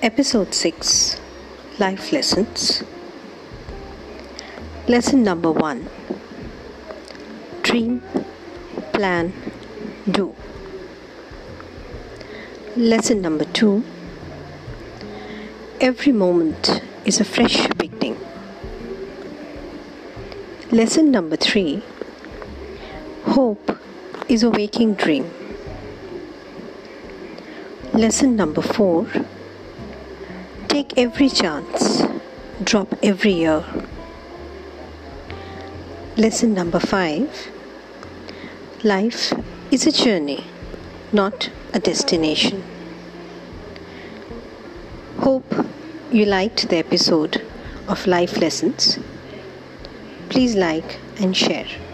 Episode 6 Life Lessons. Lesson number 1 Dream, Plan, Do. Lesson number 2 Every moment is a fresh beginning. Lesson number 3 Hope is a waking dream. Lesson number 4 Take every chance, drop every year. Lesson number 5 Life is a journey, not a destination. Hope you liked the episode of Life Lessons. Please like and share.